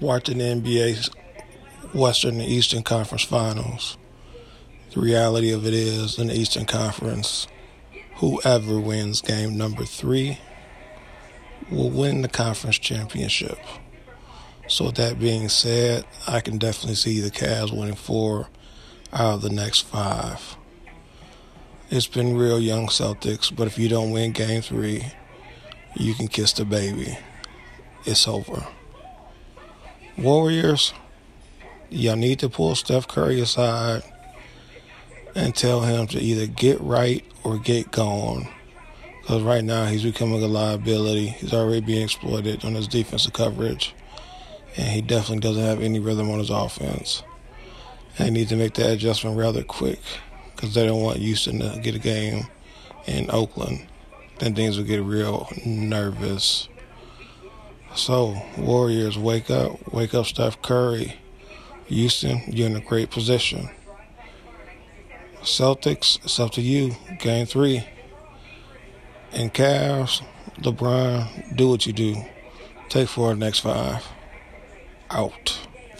watching the NBA Western and Eastern Conference Finals. The reality of it is, in the Eastern Conference, whoever wins game number three will win the conference championship. So, that being said, I can definitely see the Cavs winning four out of the next five. It's been real young Celtics, but if you don't win game three, you can kiss the baby. It's over. Warriors, y'all need to pull Steph Curry aside and tell him to either get right or get gone. Because right now he's becoming a liability. He's already being exploited on his defensive coverage. And he definitely doesn't have any rhythm on his offense. And they need to make that adjustment rather quick because they don't want Houston to get a game in Oakland. Then things will get real nervous. So, Warriors, wake up. Wake up, Steph Curry. Houston, you're in a great position. Celtics, it's up to you. Game three. And Cavs, LeBron, do what you do. Take four next five. Out.